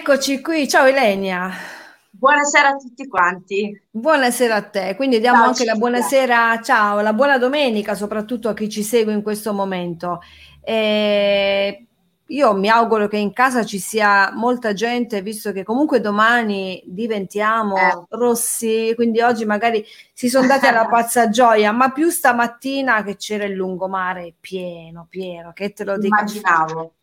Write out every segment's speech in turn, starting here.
Eccoci qui, ciao Elenia. Buonasera a tutti quanti. Buonasera a te, quindi diamo ciao, anche la buonasera, ciao, la buona domenica soprattutto a chi ci segue in questo momento. E io mi auguro che in casa ci sia molta gente, visto che comunque domani diventiamo eh. rossi, quindi oggi magari si sono dati alla pazza gioia, ma più stamattina che c'era il lungomare pieno, pieno, che te lo dico. Immaginavo.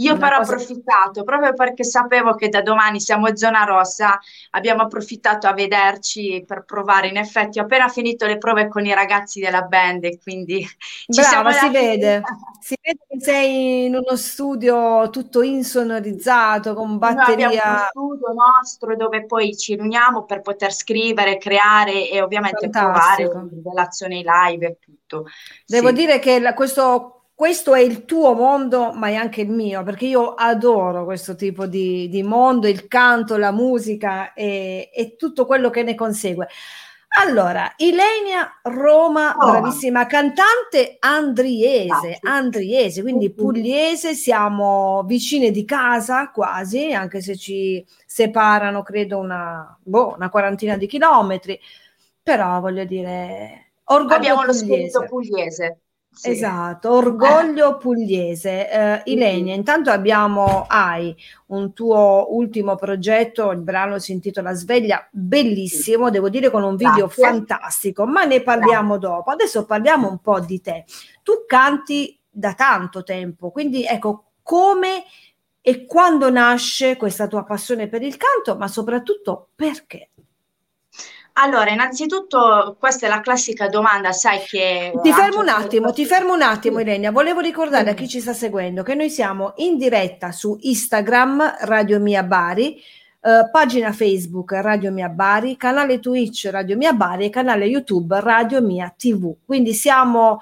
Io però ho cosa... approfittato, proprio perché sapevo che da domani siamo in zona rossa, abbiamo approfittato a vederci per provare. In effetti ho appena finito le prove con i ragazzi della band e quindi... Brava, si vede. si vede che sei in uno studio tutto insonorizzato, con batteria... Noi abbiamo uno studio nostro dove poi ci riuniamo per poter scrivere, creare e ovviamente Fantastico. provare relazioni live e tutto. Devo sì. dire che la, questo questo è il tuo mondo, ma è anche il mio, perché io adoro questo tipo di, di mondo, il canto, la musica e, e, tutto quello che ne consegue. Allora, Ilenia Roma, oh. bravissima cantante andriese, andriese, quindi pugliese, siamo vicine di casa quasi, anche se ci separano, credo, una, boh, una quarantina di chilometri, però voglio dire, Abbiamo pugliese. lo spirito pugliese. Sì. Esatto, orgoglio pugliese. Eh, Ilenia, intanto abbiamo hai un tuo ultimo progetto, il brano si intitola Sveglia, bellissimo, devo dire con un video Grazie. fantastico, ma ne parliamo Grazie. dopo. Adesso parliamo un po' di te. Tu canti da tanto tempo, quindi ecco come e quando nasce questa tua passione per il canto, ma soprattutto perché? Allora, innanzitutto, questa è la classica domanda, sai che... Ti fermo un attimo, ti fermo un attimo, Irenia. Volevo ricordare a chi ci sta seguendo che noi siamo in diretta su Instagram, Radio Mia Bari, eh, pagina Facebook Radio Mia Bari, canale Twitch Radio Mia Bari e canale YouTube Radio Mia TV. Quindi siamo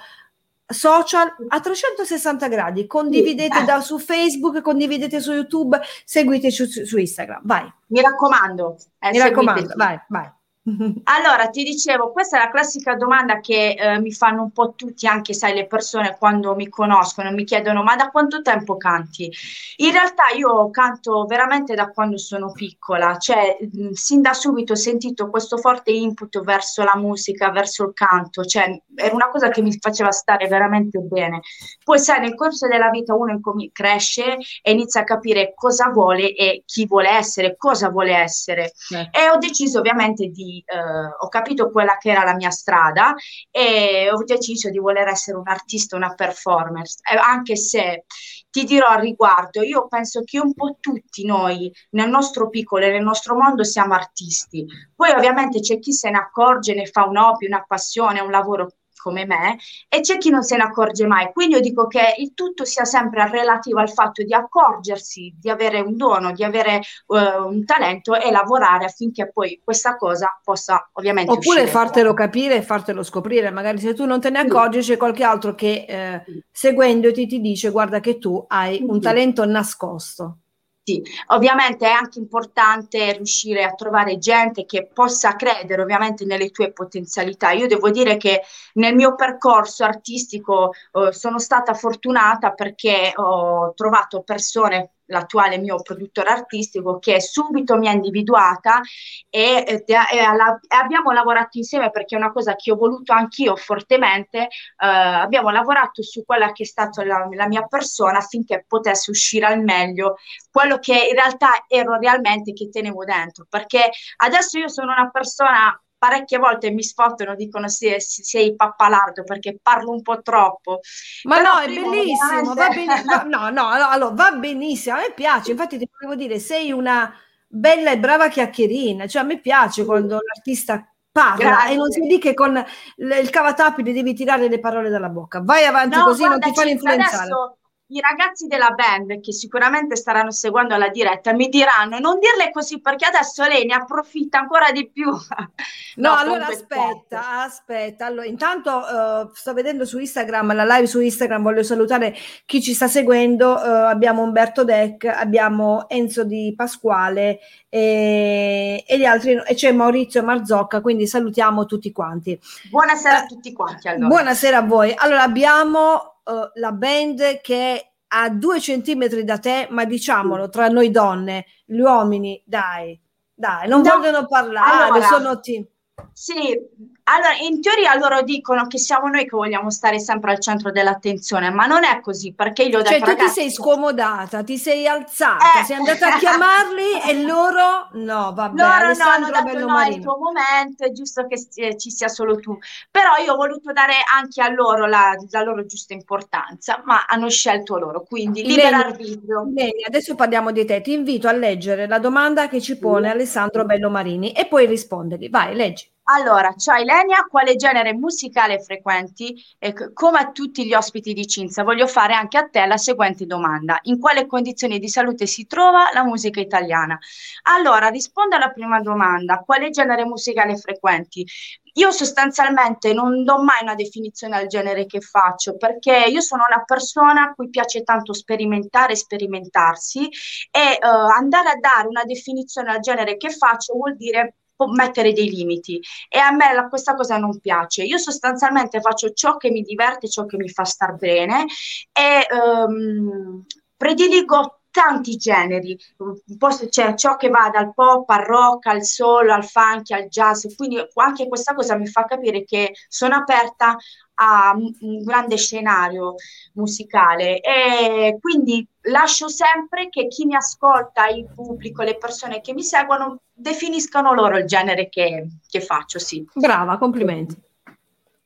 social a 360 gradi. Condividete da, su Facebook, condividete su YouTube, seguiteci su, su Instagram. Vai. Mi raccomando. Eh, Mi raccomando, vai, vai. Allora, ti dicevo, questa è la classica domanda che eh, mi fanno un po' tutti, anche sai, le persone quando mi conoscono, mi chiedono, ma da quanto tempo canti? In realtà io canto veramente da quando sono piccola, cioè mh, sin da subito ho sentito questo forte input verso la musica, verso il canto, cioè era una cosa che mi faceva stare veramente bene. Poi sai, nel corso della vita uno incomi- cresce e inizia a capire cosa vuole e chi vuole essere, cosa vuole essere. Eh. E ho deciso ovviamente di eh, ho capito quella che era la mia strada e ho deciso di voler essere un artista, una performer, eh, anche se ti dirò al riguardo, io penso che un po' tutti noi nel nostro piccolo e nel nostro mondo siamo artisti. Poi ovviamente c'è chi se ne accorge, ne fa un hobby, una passione, un lavoro come me e c'è chi non se ne accorge mai. Quindi io dico che il tutto sia sempre relativo al fatto di accorgersi di avere un dono, di avere uh, un talento e lavorare affinché poi questa cosa possa ovviamente Oppure fartelo capire e fartelo scoprire, magari se tu non te ne accorgi c'è qualche altro che eh, seguendoti ti dice guarda che tu hai un talento nascosto. Sì, ovviamente è anche importante riuscire a trovare gente che possa credere ovviamente nelle tue potenzialità. Io devo dire che nel mio percorso artistico eh, sono stata fortunata perché ho trovato persone l'attuale mio produttore artistico che subito mi ha individuata e, e, e alla, abbiamo lavorato insieme perché è una cosa che ho voluto anch'io fortemente, eh, abbiamo lavorato su quella che è stata la, la, mia persona affinché potesse uscire al meglio quello che in realtà ero realmente che tenevo dentro. Perché adesso io sono una persona parecchie volte mi sfottano, dicono sì, sei pappalardo perché parlo un po' troppo. Ma Però no, è bellissimo, veramente... va benissimo. No, no, no, allora, va benissimo, a me piace, infatti ti volevo dire, sei una bella e brava chiacchierina, cioè a me piace sì. quando l'artista parla Grazie. e non si dice che con il cavatappi devi tirare le parole dalla bocca. Vai avanti no, così, non ti fanno influenzare. Adesso i ragazzi della band che sicuramente staranno seguendo la diretta mi diranno non dirle così perché adesso lei ne approfitta ancora di più. no, no allora aspetta, aspetta. Allora, intanto uh, sto vedendo su Instagram, la live su Instagram, voglio salutare chi ci sta seguendo. Uh, abbiamo Umberto Deck, abbiamo Enzo Di Pasquale e, e gli altri, e c'è Maurizio Marzocca, quindi salutiamo tutti quanti. Buonasera uh, a tutti quanti. Allora. Buonasera a voi. Allora abbiamo uh, la band che a due centimetri da te, ma diciamolo tra noi donne, gli uomini, dai, dai, non no, vogliono parlare, allora, sono ti- sì, allora in teoria loro dicono che siamo noi che vogliamo stare sempre al centro dell'attenzione, ma non è così perché io ho detto, cioè, tu ragazzi, ti sei scomodata, ti sei alzata, eh. sei andata a chiamarli e loro no, vabbè, loro Alessandro no, hanno detto no, è il tuo momento, è giusto che ci sia solo tu. Però io ho voluto dare anche a loro la, la loro giusta importanza, ma hanno scelto loro, quindi libera arbitrio. Bene, adesso parliamo di te. Ti invito a leggere la domanda che ci pone sì. Alessandro Bellomarini e poi rispondergli. Vai, leggi. Allora, ciao Ilenia, quale genere musicale frequenti? E come a tutti gli ospiti di Cinza, voglio fare anche a te la seguente domanda. In quale condizioni di salute si trova la musica italiana? Allora, rispondo alla prima domanda. Quale genere musicale frequenti? Io sostanzialmente non do mai una definizione al genere che faccio perché io sono una persona a cui piace tanto sperimentare sperimentarsi e uh, andare a dare una definizione al genere che faccio vuol dire mettere dei limiti. E a me la, questa cosa non piace. Io sostanzialmente faccio ciò che mi diverte, ciò che mi fa star bene e um, prediligo tanti generi, c'è cioè, ciò che va dal pop al rock, al soul, al funk, al jazz, quindi anche questa cosa mi fa capire che sono aperta a un grande scenario musicale e quindi lascio sempre che chi mi ascolta, il pubblico, le persone che mi seguono definiscano loro il genere che, che faccio, sì. Brava, complimenti.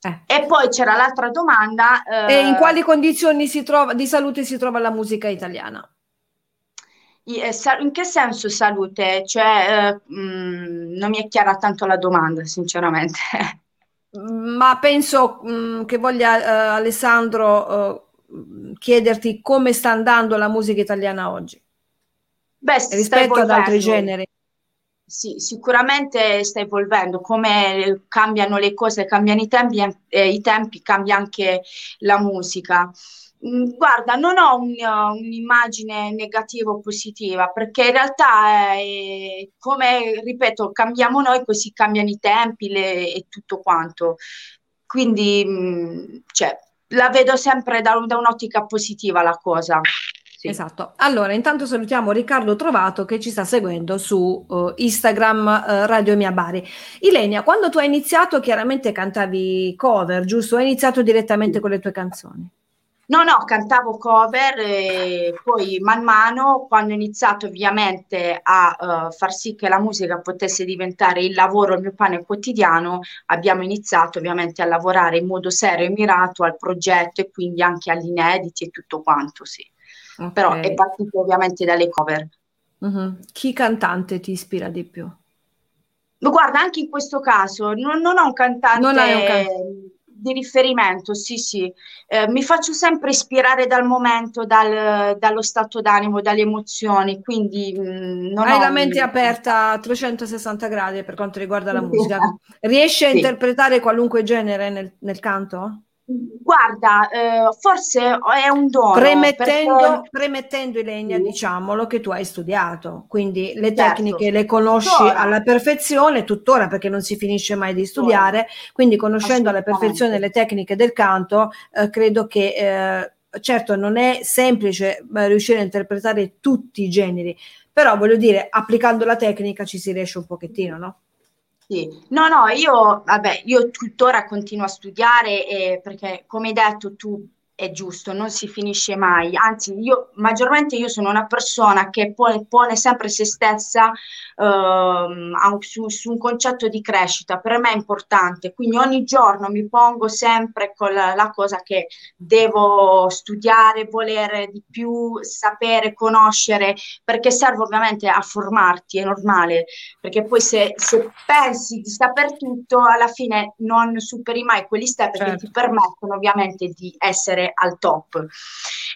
Eh. E poi c'era l'altra domanda. Eh, e in quali condizioni trova, di salute si trova la musica italiana? Eh, in che senso salute? Cioè, eh, mh, mm, non mi è chiara tanto la domanda, sinceramente. Ma penso mh, mm, che voglia uh, Alessandro uh, chiederti come sta andando la musica italiana oggi Beh, rispetto ad altri generi. Sì, sicuramente sta evolvendo, come cambiano le cose, cambiano i tempi, eh, i tempi cambia anche la musica. Mm, guarda, non ho un, un'immagine negativa o positiva, perché in realtà, è, come ripeto, cambiamo noi, così cambiano i tempi le, e tutto quanto. Quindi, mm, cioè, la vedo sempre da, da un'ottica positiva la cosa. Sì. Esatto. Allora, intanto salutiamo Riccardo Trovato che ci sta seguendo su uh, Instagram uh, Radio Mia Bari. Ilenia, quando tu hai iniziato, chiaramente cantavi cover, giusto? Hai iniziato direttamente con le tue canzoni. No, no, cantavo cover e poi man mano, quando ho iniziato ovviamente a uh, far sì che la musica potesse diventare il lavoro, il mio pane quotidiano, abbiamo iniziato ovviamente a lavorare in modo serio e mirato al progetto e quindi anche agli inediti e tutto quanto, sì. Okay. Però è partito ovviamente dalle cover. Uh-huh. Chi cantante ti ispira di più? Guarda, anche in questo caso non, non ho un cantante... Non hai un cantante di riferimento, sì, sì. Eh, mi faccio sempre ispirare dal momento, dal, dallo stato d'animo, dalle emozioni, quindi mh, mm, non Hai la mente un... aperta a 360 gradi per quanto riguarda la musica. Riesci a sì. interpretare qualunque genere nel, nel canto? Guarda, eh, forse è un dono. Premettendo, perché... premettendo Ilenia, sì. diciamolo che tu hai studiato, quindi le certo. tecniche le conosci tuttora. alla perfezione, tuttora perché non si finisce mai di studiare, quindi conoscendo alla perfezione le tecniche del canto, eh, credo che eh, certo non è semplice eh, riuscire a interpretare tutti i generi, però voglio dire, applicando la tecnica ci si riesce un pochettino, no? Sì. No, no, io, vabbè, io tuttora continuo a studiare eh, perché come hai detto tu è giusto, non si finisce mai. Anzi, io maggiormente io sono una persona che pone, pone sempre se stessa ehm, su, su, un concetto di crescita. Per me è importante, quindi ogni giorno mi pongo sempre con la, la cosa che devo studiare, volere di più, sapere, conoscere, perché serve ovviamente a formarti, è normale, perché poi se, se pensi di saper tutto, alla fine non superi mai quegli step certo. che ti permettono ovviamente di essere al top.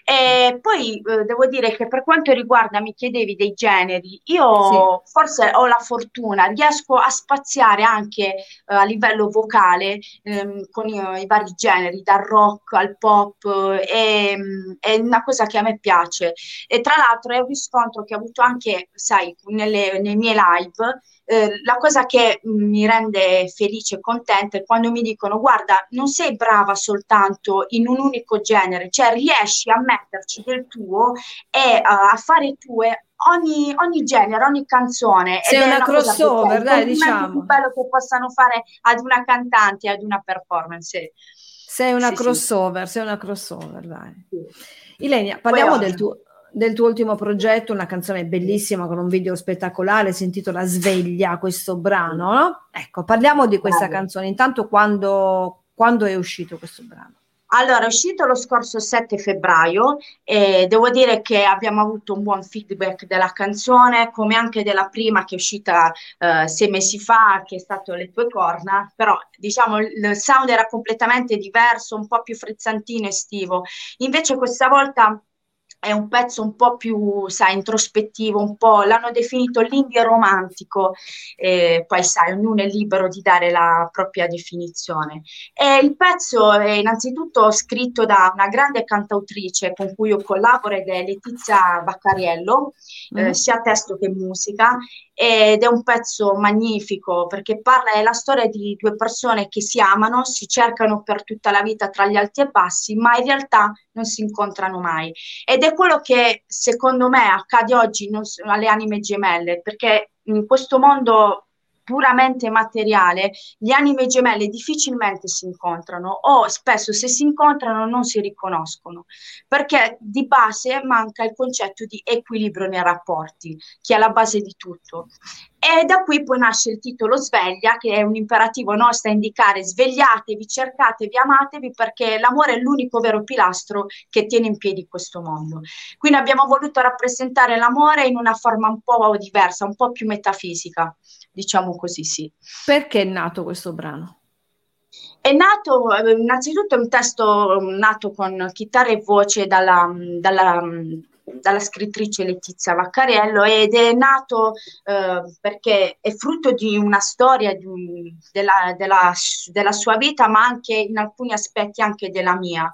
E poi eh, devo dire che per quanto riguarda, mi chiedevi dei generi, io sì. forse ho la fortuna, riesco a spaziare anche eh, a livello vocale ehm, con i, i, vari generi, dal rock al pop, eh, è una cosa che a me piace. E tra l'altro è un riscontro che ho avuto anche, sai, nelle, nei miei live eh, la cosa che mi rende felice e contenta è quando mi dicono guarda non sei brava soltanto in un unico genere, cioè riesci a metterci del tuo e uh, a fare tue ogni, ogni, genere, ogni canzone. Sei una, una crossover, dai, diciamo. più bello che possano fare ad una cantante, ad una performance. Sei una sì, crossover, sì. sei una crossover, dai. Sì. Ilenia, parliamo del tuo, del tuo ultimo progetto, una canzone bellissima con un video spettacolare, si intitola Sveglia, questo brano, no? Ecco, parliamo di questa Bravo. canzone. Intanto quando, quando è uscito questo brano? Allora, è uscito lo scorso 7 febbraio e devo dire che abbiamo avuto un buon feedback della canzone, come anche della prima che è uscita eh, sei mesi fa, che è stato Le tue corna, però diciamo il sound era completamente diverso, un po' più frizzantino estivo. Invece questa volta è un pezzo un po' più, sai, introspettivo, un po', l'hanno definito l'indie romantico, eh, poi sai, ognuno è libero di dare la propria definizione. E il pezzo è innanzitutto scritto da una grande cantautrice con cui io collaboro ed è Letizia Baccariello, mm. eh, sia testo che musica, ed è un pezzo magnifico perché parla della storia di due persone che si amano, si cercano per tutta la vita tra gli alti e bassi, ma in realtà non si incontrano mai. Ed è quello che secondo me accade oggi alle anime gemelle, perché in questo mondo puramente materiale, gli anime gemelle difficilmente si incontrano o spesso se si incontrano non si riconoscono, perché di base manca il concetto di equilibrio nei rapporti, che è la base di tutto. E da qui poi nasce il titolo Sveglia, che è un imperativo nostro a indicare svegliatevi, cercatevi, amatevi, perché l'amore è l'unico vero pilastro che tiene in piedi questo mondo. Quindi abbiamo voluto rappresentare l'amore in una forma un po' diversa, un po' più metafisica, diciamo così, sì. Perché è nato questo brano? È nato, eh, innanzitutto è un testo nato con chitarra e voce dalla, dalla dalla scrittrice Letizia Vaccariello ed è nato eh, perché è frutto di una storia di, della, della, della, sua vita, ma anche in alcuni aspetti anche della mia.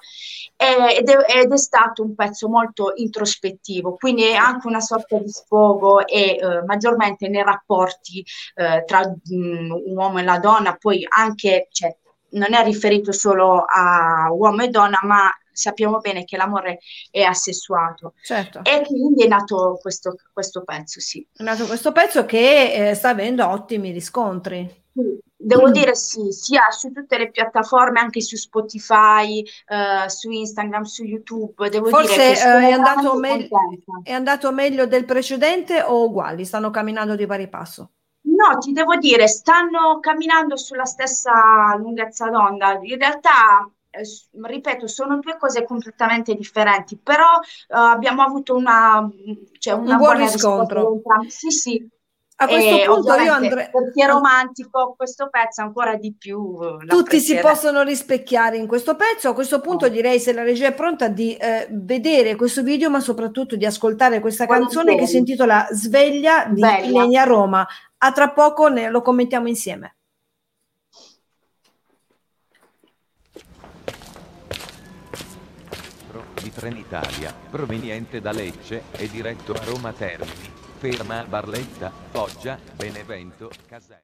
ed, è, ed, è, stato un pezzo molto introspettivo, quindi è anche una sorta di sfogo e eh, maggiormente nei rapporti eh, tra mh, mm, un uomo e la donna, poi anche, cioè, non è riferito solo a uomo e donna, ma sappiamo bene che l'amore è assessuato. Certo. E quindi è nato questo, questo pezzo, sì. È nato questo pezzo che eh, sta avendo ottimi riscontri. Devo mm. dire sì, sia su tutte le piattaforme, anche su Spotify, uh, su Instagram, su YouTube. Devo Forse dire che uh, è, andato me- è andato meglio del precedente o uguali? Stanno camminando di pari passo? No, ti devo dire, stanno camminando sulla stessa lunghezza d'onda. In realtà eh, ripeto, sono due cose completamente differenti, però uh, abbiamo avuto una, cioè una un buon riscontro. Sì, sì. A questo e punto io andrei... Perché è romantico questo pezzo ancora di più. Tutti si possono rispecchiare in questo pezzo. A questo punto oh. direi, se la regia è pronta, di eh, vedere questo video, ma soprattutto di ascoltare questa canzone che si intitola Sveglia di Ilenia Roma. A tra poco ne, lo commentiamo insieme. di Trenitalia, proveniente da Lecce e diretto a Roma Termini, ferma a Barletta, Foggia, Benevento, Casello.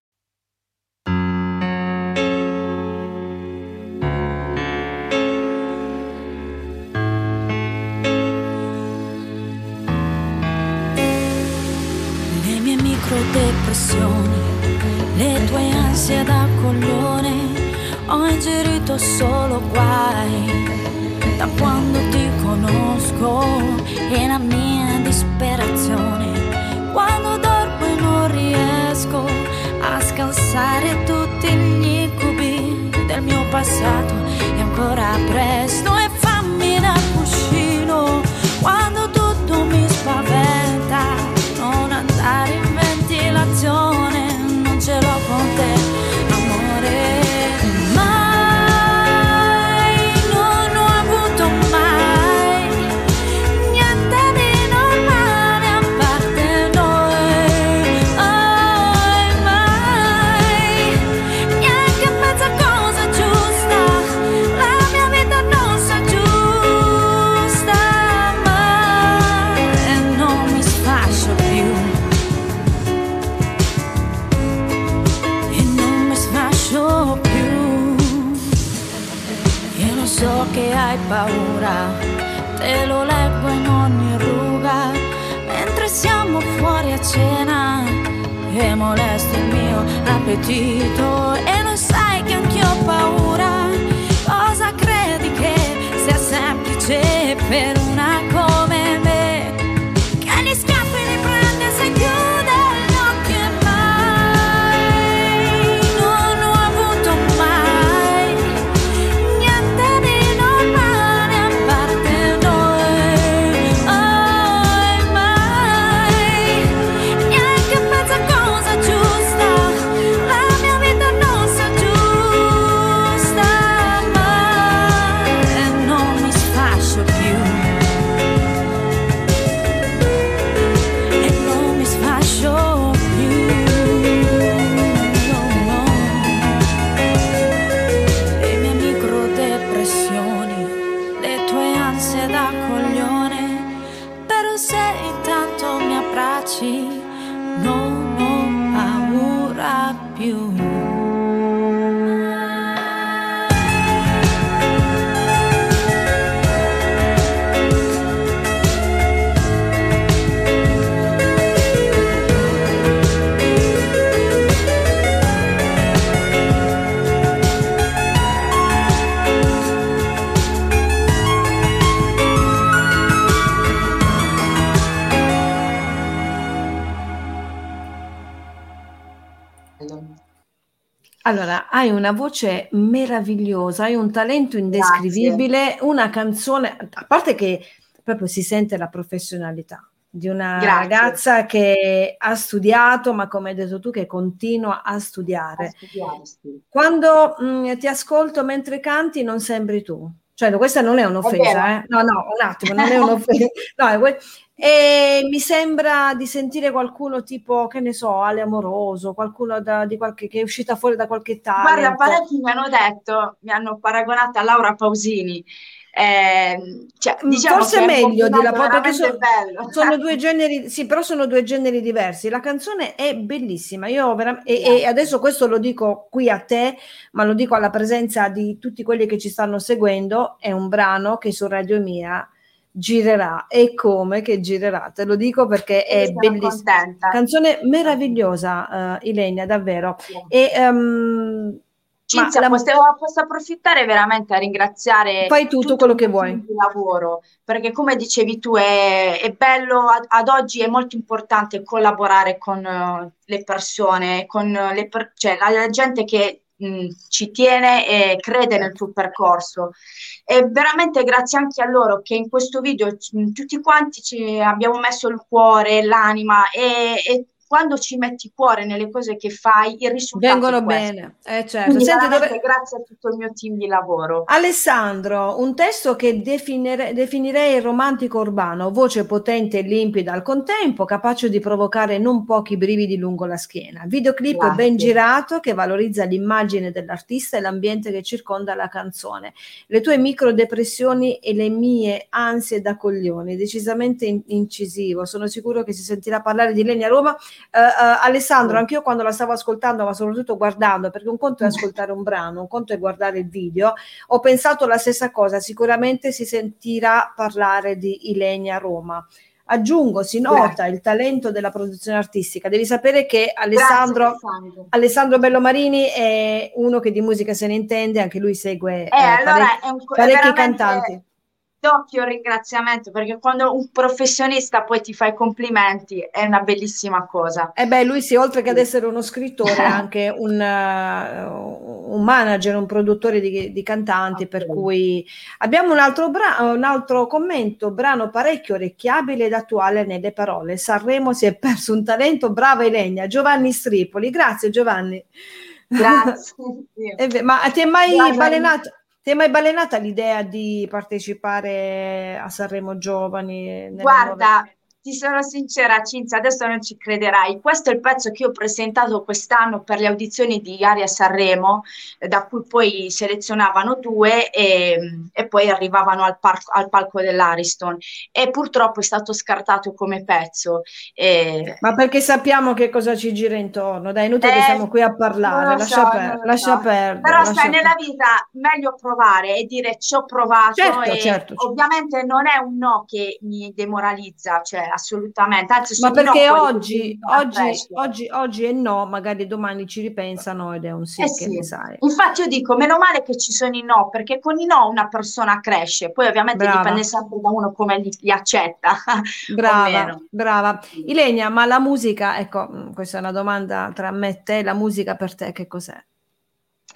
Le mie microdepressioni, le tue ansie da coglione, ho ingerito solo guai da quando ti conosco e la mia disperazione. Quando dormo non riesco a scalzare tutti gli incubi del mio passato, è ancora presto paura. Te lo leggo in ogni ruga, mentre siamo fuori a cena. E molesti il mio appetito e Allora, hai una voce meravigliosa, hai un talento indescrivibile, una canzone, a parte che proprio si sente la professionalità di una Grazie. ragazza che ha studiato, ma come hai detto tu, che continua a studiare. Quando mh, ti ascolto mentre canti non sembri tu. Cioè, questa non è un'offesa, eh? No, no, un attimo, non è un'offesa. No, e mi sembra di sentire qualcuno tipo, che ne so, Ale Amoroso, qualcuno da- di qualche, che è uscita fuori da qualche Guarda, talent. parecchi mi hanno detto, mi hanno paragonata a Laura Pausini. Ehm, cioè, Mm, diciamo Forse è meglio di la perché bello. sono due generi, sì, però sono due generi diversi. La canzone è bellissima. Io vera- e, e adesso questo lo dico qui a te, ma lo dico alla presenza di tutti quelli che ci stanno seguendo. È un brano che su Radio Mia girerà e come che girerà. Te lo dico perché è bellissima. contenta. Canzone meravigliosa, eh, Ilenia, davvero. E ehm, Cinzia, la- posso, posso approfittare veramente a ringraziare Fai tutto quello il che vuoi. di lavoro, perché come dicevi tu è, è bello, ad, ad oggi è molto importante collaborare con eh, le persone, con le per- cioè, la, la gente che mh, ci tiene e crede nel tuo percorso. E veramente grazie anche a loro che in questo video mh, tutti quanti ci abbiamo messo il cuore, l'anima e, e quando ci metti cuore nelle cose che fai, il risultato vengono bene. Eh, certo. Senti, dove- grazie a tutto il mio team di lavoro. Alessandro, un testo che definire- definirei romantico urbano, voce potente e limpida al contempo, capace di provocare non pochi brividi lungo la schiena. Videoclip Grazie. ben girato che valorizza l'immagine dell'artista e l'ambiente che circonda la canzone. Le tue microdepressioni e le mie ansie da coglioni, decisamente in- incisivo. Sono sicuro che si sentirà parlare di Lenia Roma. Eh, eh, Alessandro, anch'io quando la stavo ascoltando, ma soprattutto guardando, perché un conto è ascoltare un brano, un conto è guardare il video, ho pensato la stessa cosa, sicuramente si sentirà parlare di Ilenia Roma. Aggiungo, si nota il talento della produzione artistica. Devi sapere che Alessandro, Grazie, Alessandro. Alessandro Bellomarini è uno che di musica se ne intende, anche lui segue Eh, eh, allora parec- un, parecchi cantanti. Doppio ringraziamento perché quando un professionista poi ti fa i complimenti è una bellissima cosa. E beh, lui sì, oltre che ad essere uno scrittore, è anche un, eh, un manager, un produttore di, di cantanti, per Ok. cui abbiamo un altro, bra- un altro commento, brano parecchio orecchiabile ed attuale nelle parole. Sanremo si è perso un talento, brava Elenia, Giovanni Stripoli, grazie Giovanni. Grazie. Ve- Ma ti è mai Guarda, balenata, ti è mai balenata l'idea di partecipare a Sanremo Giovani? nuove- Guarda, ti sono sincera, Cinzia, adesso non ci crederai. Questo è il pezzo che ho presentato quest'anno per le audizioni di Aria Sanremo, eh, da cui poi selezionavano due e, e poi arrivavano al, par- al, palco dell'Ariston. E purtroppo è stato scartato come pezzo. E... Ma perché sappiamo che cosa ci gira intorno? Dai, inutile eh, che siamo qui a parlare, lascia, so, per- lascia so. perdere. Però lascia sai, per- nella vita meglio provare e dire ci ho provato. Certo, certo, certo. Ovviamente non è un no che mi demoralizza, cioè assolutamente. Anzi, Ma perché no oggi, oggi, oggi, oggi, è no, magari domani ci ripensano ed è un sì, eh che sì. ne sai. Infatti io dico, meno male che ci sono i no, perché con i no una persona cresce, poi ovviamente Brava. dipende sempre da uno come li, li accetta. Brava, brava. Ilenia, ma la musica, ecco, mm, questa è una domanda tra me e te, la musica per te che cos'è?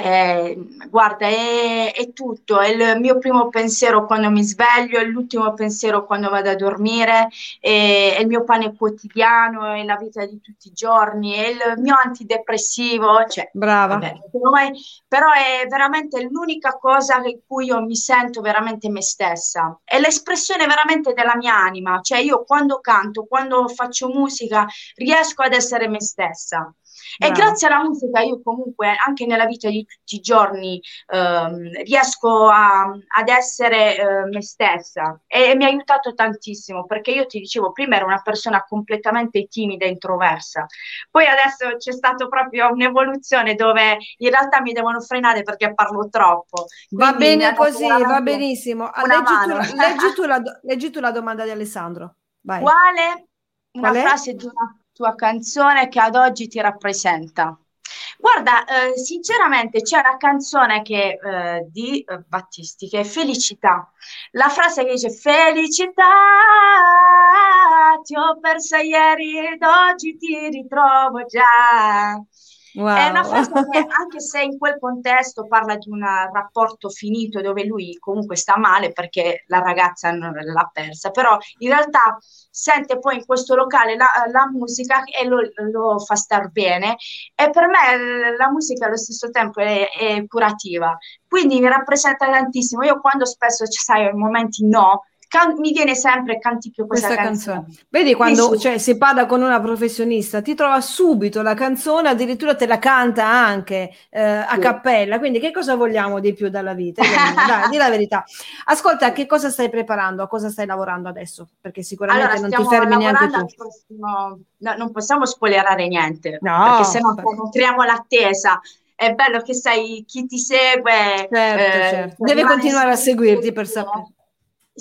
Eh, guarda, è, è, tutto, è il mio primo pensiero quando mi sveglio, è l'ultimo pensiero quando vado a dormire, è, è, il mio pane quotidiano, è la vita di tutti i giorni, è il mio antidepressivo, cioè, Brava. Vabbè, però è veramente l'unica cosa in cui io mi sento veramente me stessa, è l'espressione veramente della mia anima, cioè io quando canto, quando faccio musica, riesco ad essere me stessa. E grazie alla musica io comunque anche nella vita di tutti i giorni ehm, riesco a, ad essere eh, me stessa e, e, mi ha aiutato tantissimo perché io ti dicevo prima ero una persona completamente timida e introversa, poi adesso c'è stata proprio un'evoluzione dove in realtà mi devono frenare perché parlo troppo. Va bene così, va benissimo. Leggi tu, leggi, tu la, leggi tu la domanda di Alessandro. Vai. Quale una Qual frase di una tua canzone che ad oggi ti rappresenta? Guarda, eh, sinceramente c'è una canzone che, eh, di eh, Battisti che è Felicità. La frase che dice Felicità, ti ho persa ieri ed oggi ti ritrovo già. Wow. È una frase che anche se in quel contesto parla di un rapporto finito dove lui comunque sta male perché la ragazza non l'ha persa, però in realtà sente poi in questo locale la, la musica e lo, lo, fa star bene e per me la musica allo stesso tempo è, è curativa, quindi mi rappresenta tantissimo. Io quando spesso, sai, in momenti no, can- mi viene sempre canticchio questa, questa canzone. canzone. Vedi quando. Cioè, si parla con una professionista, ti trova subito la canzone, addirittura te la canta anche eh, a sì. cappella. Quindi che cosa vogliamo di più dalla vita? Dai, di la verità. Ascolta, che cosa stai preparando? A cosa stai lavorando adesso? Perché sicuramente allora, non ti fermi neanche tu. Prossimo... No, non possiamo spoilerare niente, no, perché se no creiamo l'attesa è bello che sai chi ti segue. Certo, eh, certo. Deve continuare a seguirti per sapere.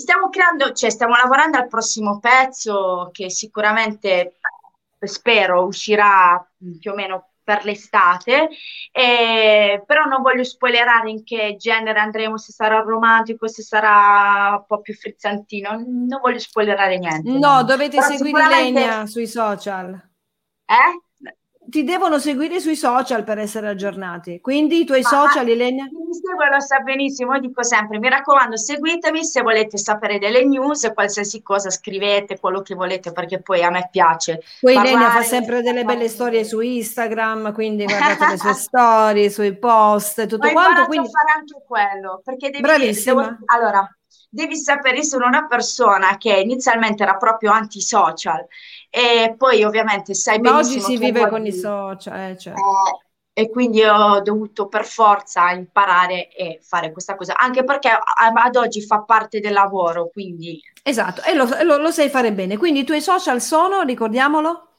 Stiamo creando, cioè stiamo lavorando al prossimo pezzo che sicuramente spero uscirà più o meno per l'estate, eh, però non voglio spoilerare in che genere andremo, se sarà romantico, se sarà un po' più frizzantino, non voglio spoilerare niente. No, no. dovete però seguire sicuramente... Lenia sui social. Eh? Ti devono seguire sui social per essere aggiornati. Quindi i tuoi Ma, social, Ilenia? Chi mi segue lo sa benissimo, io dico sempre, mi raccomando, seguitemi se volete sapere delle news, qualsiasi cosa scrivete, quello che volete, perché poi a me piace. Poi Ilenia fa sempre delle belle storie su Instagram, quindi guardate le sue storie, sui post, tutto Ho quanto. Quindi... fare anche quello, perché devi Bravissima. Devo... Allora, devi sapere, sono una persona che inizialmente era proprio anti-social e poi ovviamente sai Ma benissimo... oggi si vive con i social, eh, cioè. eh, e quindi ho dovuto per forza imparare e fare questa cosa, anche perché ad oggi fa parte del lavoro, quindi... Esatto, e lo, lo, lo sai fare bene. Quindi i tuoi social sono, ricordiamolo?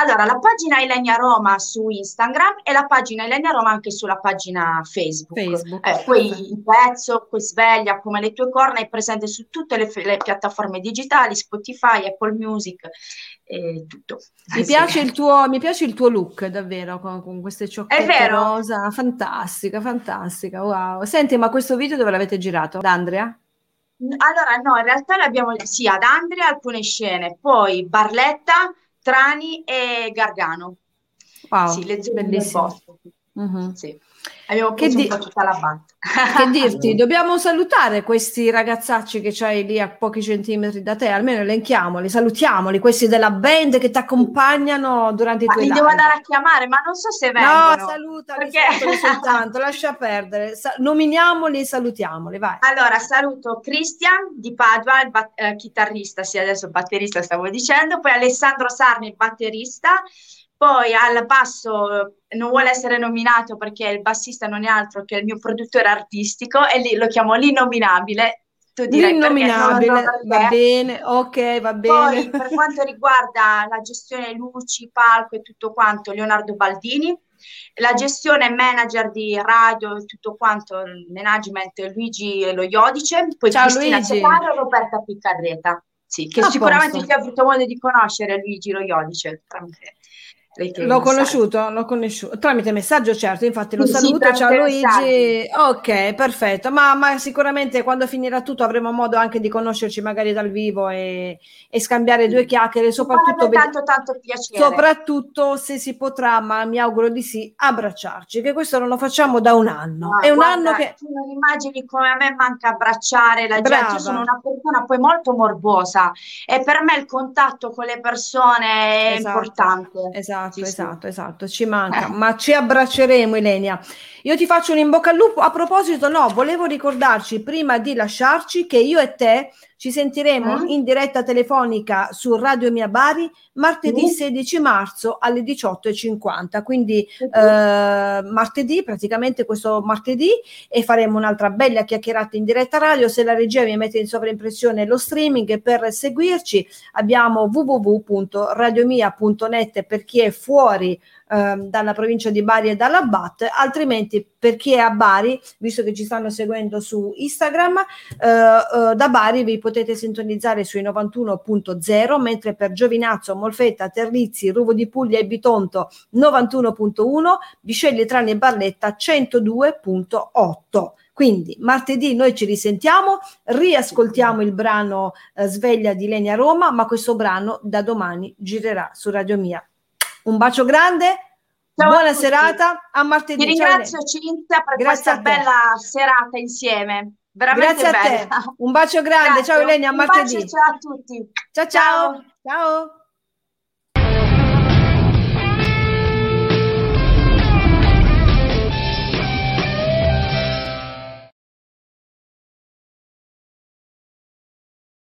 Allora, la pagina Ilenia Roma su Instagram e la pagina Ilenia Roma anche sulla pagina Facebook. Facebook. Eh, poi il pezzo, poi sveglia come le tue corna è presente su tutte le, le piattaforme digitali, Spotify, Apple Music e tutto. Mi, piace il tuo, mi piace il tuo look davvero con, con queste cioccolate rosa, fantastica, fantastica, wow. Senti, ma questo video dove l'avete girato? Da Andrea? Allora, no, in realtà l'abbiamo sì ad Andrea alcune scene, poi Barletta Trani e Gargano. Wow, sì, bellissimo. Uh-huh. Sì. Abbiamo che, di- un po' tutta la banda. che dirti, dobbiamo salutare questi ragazzacci che c'hai lì a pochi centimetri da te, almeno elenchiamoli, salutiamoli, questi della band che ti accompagnano durante i tuoi li live. devo andare a chiamare, ma non so se No, vengono. salutali, perché- salutali soltanto, lascia perdere. Sa- nominiamoli e salutiamoli, vai. Allora, saluto Christian di Padua, il bat- eh, chitarrista, sì, adesso batterista stavo dicendo, poi Alessandro Sarni, il batterista, poi al basso eh, non vuole essere nominato perché il bassista non è altro che il mio produttore artistico e lì lo chiamo l'innominabile. Tu direi L'innominabile, va bene, ok, va Poi bene. per quanto riguarda la gestione luci, palco e tutto quanto, Leonardo Baldini, la gestione e manager di radio e tutto quanto, il management Luigi Lo Iodice, poi Ciao, Cristina. Ceparo e Roberta Piccarreta. Sì, che A sicuramente posto. tu hai avuto modo di conoscere Luigi Lo Iodice. tramite L'ho conosciuto, l'ho conosciuto tramite messaggio, certo. Infatti lo Sì, sì, saluto. tramite Ciao Luigi. messaggi. Ok, perfetto. Ma, ma sicuramente quando finirà tutto avremo modo anche di conoscerci magari dal vivo e, e scambiare due chiacchiere, soprattutto, tanto tanto piacere. soprattutto se si potrà, ma mi auguro di sì, abbracciarci, che questo non lo facciamo da un anno. No, È un guarda, anno che... tu non immagini come a me manca abbracciare la gente. Brava. Io sono una persona poi molto morbosa e per me il contatto con le persone è Esatto, importante. Esatto, Sì, sì. esatto, esatto, ci manca, Eh. ma ci abbracceremo Ilenia. Io ti faccio un in bocca al lupo. A proposito, no, volevo ricordarci prima di lasciarci che io e te ci sentiremo Mm. in diretta telefonica su Radio Mia Bari martedì Mm. 16 marzo alle 18.50, quindi eh, martedì, praticamente questo martedì, e faremo un'altra bella chiacchierata in diretta radio. Se la regia mi mette in sovraimpressione lo streaming per seguirci, abbiamo www.radiomia.net per chi è fuori ehm, dalla provincia di Bari e dalla BAT, altrimenti per chi è a Bari, visto che ci stanno seguendo su Instagram, eh, eh, da Bari vi potete sintonizzare sui 91.0, mentre per Giovinazzo, Molfetta, Terlizzi, Ruvo di Puglia e Bitonto 91.1, Bisceglie Trani e Barletta 102.8. Quindi martedì noi ci risentiamo, riascoltiamo il brano eh, Sveglia di Lenia Roma, ma questo brano da domani girerà su Radio Mia. Un bacio grande, Ciao buona serata, a martedì. Ti Ciao, ringrazio Elena. Cinzia per Grazie questa bella serata insieme. Veramente Grazie a te. bella. Un bacio grande, ciao Grazie. Elenia, a Un martedì. bacio, ciao a tutti. ciao. ciao. ciao.